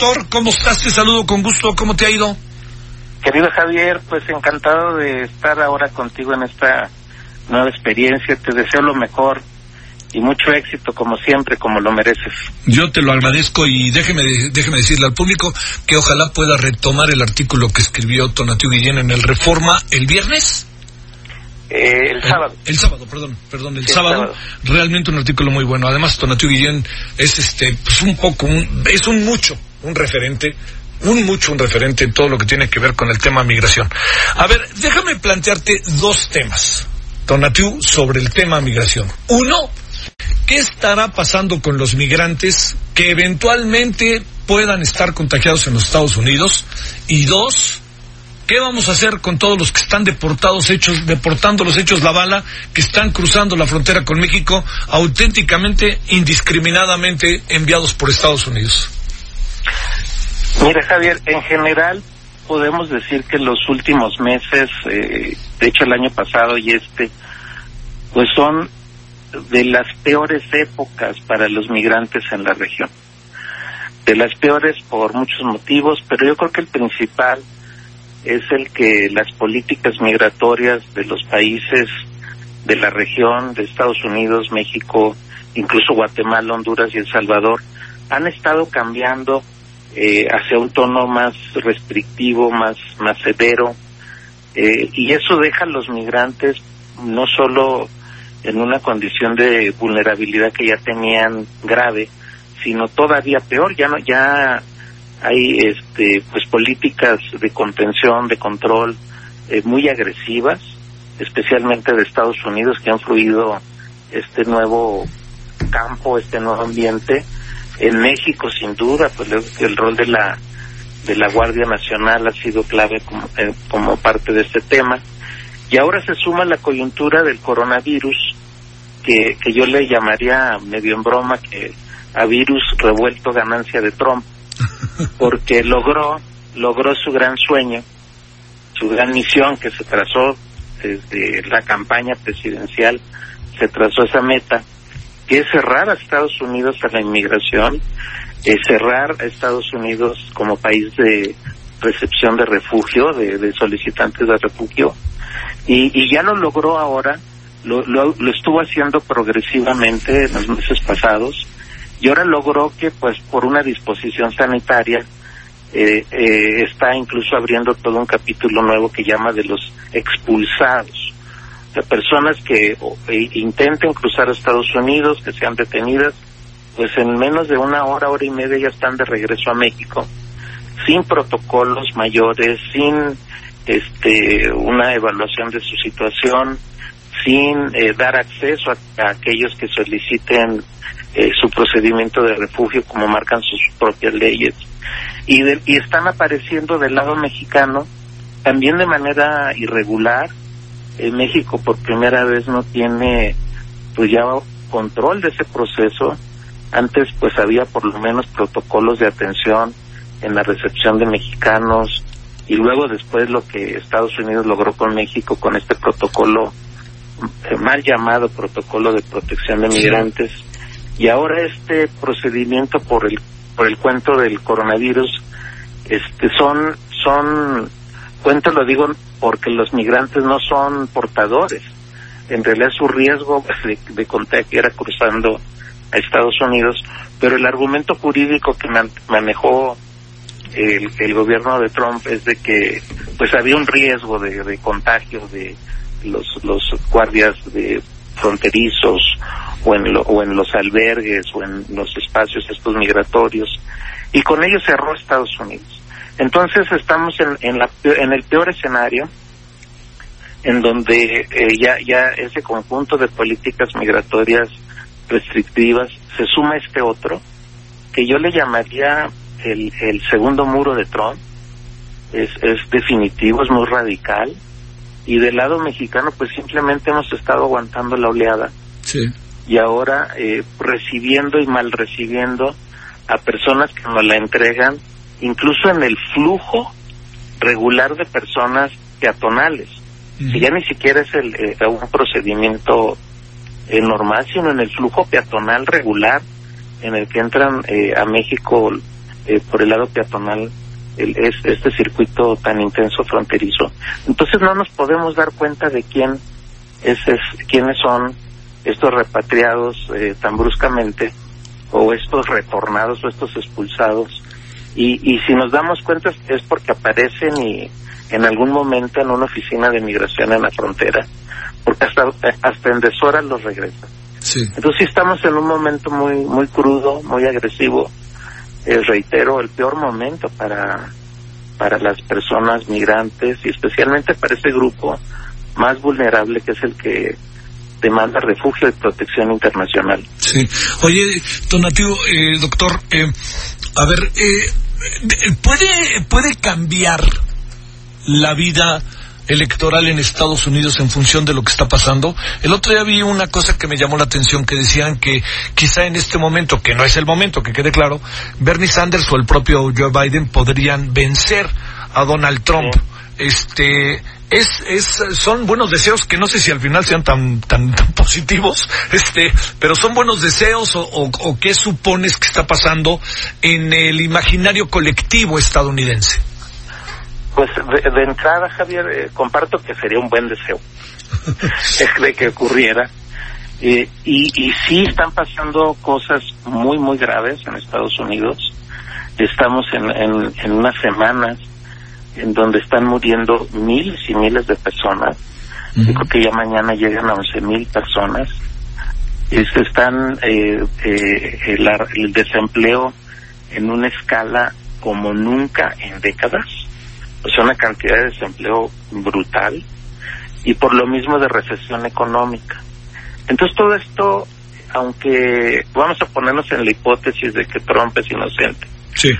Doctor, ¿cómo estás? Te saludo con gusto. ¿Cómo te ha ido? Querido Javier, pues encantado de estar ahora contigo en esta nueva experiencia. Te deseo lo mejor y mucho éxito como siempre, como lo mereces. Yo te lo agradezco y déjeme, déjeme decirle al público que ojalá pueda retomar el artículo que escribió Tonatiu Guillén en el Reforma el viernes. Eh, el sábado. El, sábado, perdón, perdón, el, Sí, el sábado. Realmente un artículo muy bueno. Además, Tonatiu Guillén es este, pues un poco, un- es un mucho, un referente, un mucho, un referente en todo lo que tiene que ver con el tema migración. A ver, déjame plantearte dos temas, Tonatiu, sobre el tema migración. Uno, ¿qué estará pasando con los migrantes que eventualmente puedan estar contagiados en los Estados Unidos? Y dos, ¿Qué vamos a hacer con todos los que están deportados, hechos, deportando los hechos la bala, que están cruzando la frontera con México, auténticamente, indiscriminadamente enviados por Estados Unidos? Mira, Javier, en general podemos decir que los últimos meses, eh, de hecho el año pasado y este, pues son de las peores épocas para los migrantes en la región. De las peores por muchos motivos, pero yo creo que el principal es el que las políticas migratorias de los países de la región, de Estados Unidos, México, incluso Guatemala, Honduras y El Salvador, han estado cambiando eh, hacia un tono más restrictivo, más, más severo, eh, y eso deja a los migrantes no solo en una condición de vulnerabilidad que ya tenían grave, sino todavía peor, ya no, ya hay este pues políticas de contención, de control eh, muy agresivas, especialmente de Estados Unidos que han fluido este nuevo campo, este nuevo ambiente. En México, sin duda, pues el, rol de la de la Guardia Nacional ha sido clave como, eh, como parte de este tema. Y ahora se suma la coyuntura del coronavirus, que, que yo le llamaría medio en broma que a virus revuelto ganancia de Trump, porque logró, logró su gran sueño, su gran misión que se trazó desde la campaña presidencial, se trazó esa meta, que es cerrar a Estados Unidos a la inmigración, eh, cerrar a Estados Unidos como país de recepción de refugio, de, solicitantes de refugio, y, ya lo logró ahora, lo estuvo haciendo progresivamente en los meses pasados, y ahora logró que, pues, por una disposición sanitaria, eh, eh, está incluso abriendo todo un capítulo nuevo que llama de los expulsados. Sea, personas que e, intenten cruzar a Estados Unidos, que sean detenidas, pues en menos de una hora, hora y media ya están de regreso a México, sin protocolos mayores, sin este una evaluación de su situación, sin eh, dar acceso a, a aquellos que soliciten eh, su procedimiento de refugio como marcan sus propias leyes. Y, de- y están apareciendo del lado mexicano también de manera irregular Eh, México por primera vez no tiene pues ya control de ese proceso. Antes pues había por lo menos protocolos de atención en la recepción de mexicanos y luego después lo que Estados Unidos logró con México con este protocolo eh, mal llamado protocolo de protección de migrantes. Y ahora este procedimiento por el por el cuento del coronavirus este son son cuento lo digo porque los migrantes no son portadores. En realidad su riesgo de, contagio era cruzando a Estados Unidos pero el argumento jurídico que man- manejó el, el gobierno de Trump es de que pues había un riesgo de, de contagio de los los guardias de fronterizos o en lo- o en los albergues o en los espacios estos migratorios y con ello cerró Estados Unidos entonces estamos en en, la, en el peor escenario en donde eh, ya ya ese conjunto de políticas migratorias restrictivas se suma este otro que yo le llamaría el, el segundo muro de Trump. Es, es definitivo, es muy radical. Y del lado mexicano, pues simplemente hemos estado aguantando la oleada. Sí. Y ahora eh, recibiendo y mal recibiendo a personas que nos la entregan, incluso en el flujo regular de personas peatonales, que ya ni siquiera es el, eh, un procedimiento eh, normal, sino en el flujo peatonal regular en el que entran eh, a México eh, por el lado peatonal el, es, este circuito tan intenso fronterizo. Entonces no nos podemos dar cuenta de quién es, es quiénes son estos repatriados eh, tan bruscamente o estos retornados o estos expulsados y, y si nos damos cuenta es porque aparecen y en algún momento en una oficina de migración en la frontera porque hasta hasta en deshora los regresan Sí. entonces estamos en un momento muy muy crudo muy agresivo eh, reitero el peor momento para para las personas migrantes y especialmente para ese grupo más vulnerable que es el que demanda refugio y protección internacional. Sí. Oye, Donativo, eh, doctor, eh, a ver, eh, ¿puede, ¿puede cambiar la vida electoral en Estados Unidos en función de lo que está pasando? El otro día vi una cosa que me llamó la atención, que decían que quizá en este momento, que no es el momento, que quede claro, Bernie Sanders o el propio Joe Biden podrían vencer a Donald Trump. Sí. Este, es, es, son buenos deseos que no sé si al final sean tan, tan, tan positivos, este, pero son buenos deseos o, o, o qué supones que está pasando en el imaginario colectivo estadounidense. Pues de, de entrada, Javier, eh, comparto que sería un buen deseo de que ocurriera. Eh, y, y sí están pasando cosas muy, muy graves en Estados Unidos. Estamos en, en, en unas semanas en donde están muriendo miles y miles de personas. Yo creo que ya mañana llegan a 11 mil personas. Este, están eh, eh, el, el desempleo en una escala como nunca en décadas. O sea, una cantidad de desempleo brutal y por lo mismo de recesión económica. Entonces todo esto, aunque vamos a ponernos en la hipótesis de que Trump es inocente, Sí.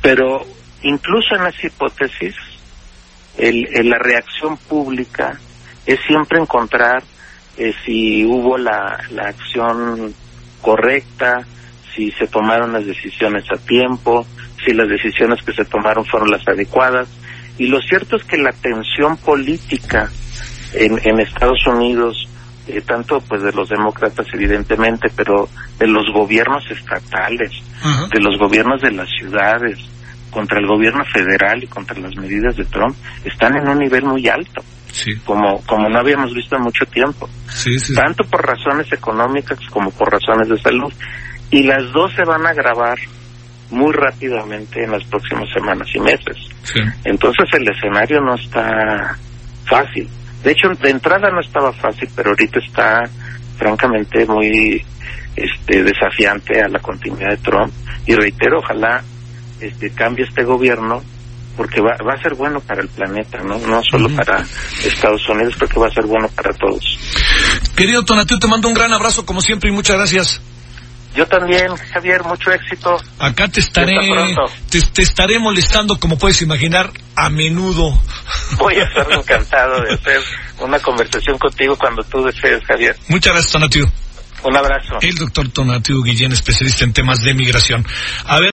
pero incluso en esa hipótesis, el, el- la reacción pública es siempre encontrar eh, si hubo la, la acción correcta, si se tomaron las decisiones a tiempo, si las decisiones que se tomaron fueron las adecuadas. Y lo cierto es que la tensión política en, en Estados Unidos, eh, tanto pues de los demócratas evidentemente, pero de los gobiernos estatales, de los gobiernos de las ciudades, contra el gobierno federal y contra las medidas de Trump, están en un nivel muy alto, Sí, como, como no habíamos visto en mucho tiempo, sí, sí. tanto por razones económicas como por razones de salud. Y las dos se van a agravar muy rápidamente en las próximas semanas y meses. Entonces el escenario no está fácil. De hecho, de entrada no estaba fácil, pero ahorita está francamente muy este desafiante a la continuidad de Trump. Y reitero, ojalá este cambie este gobierno porque va, va a ser bueno para el planeta, no no solo para Estados Unidos, creo que va a ser bueno para todos. Querido Tonatiuh, te mando un gran abrazo como siempre y muchas gracias. Yo también, Javier, mucho éxito. Acá te estaré, te, te estaré molestando, como puedes imaginar, a menudo. Voy a estar encantado de hacer una conversación contigo cuando tú desees, Javier. Muchas gracias, Tonatiuh. Un abrazo. El doctor Tonatiuh Guillén, especialista en temas de migración. A ver,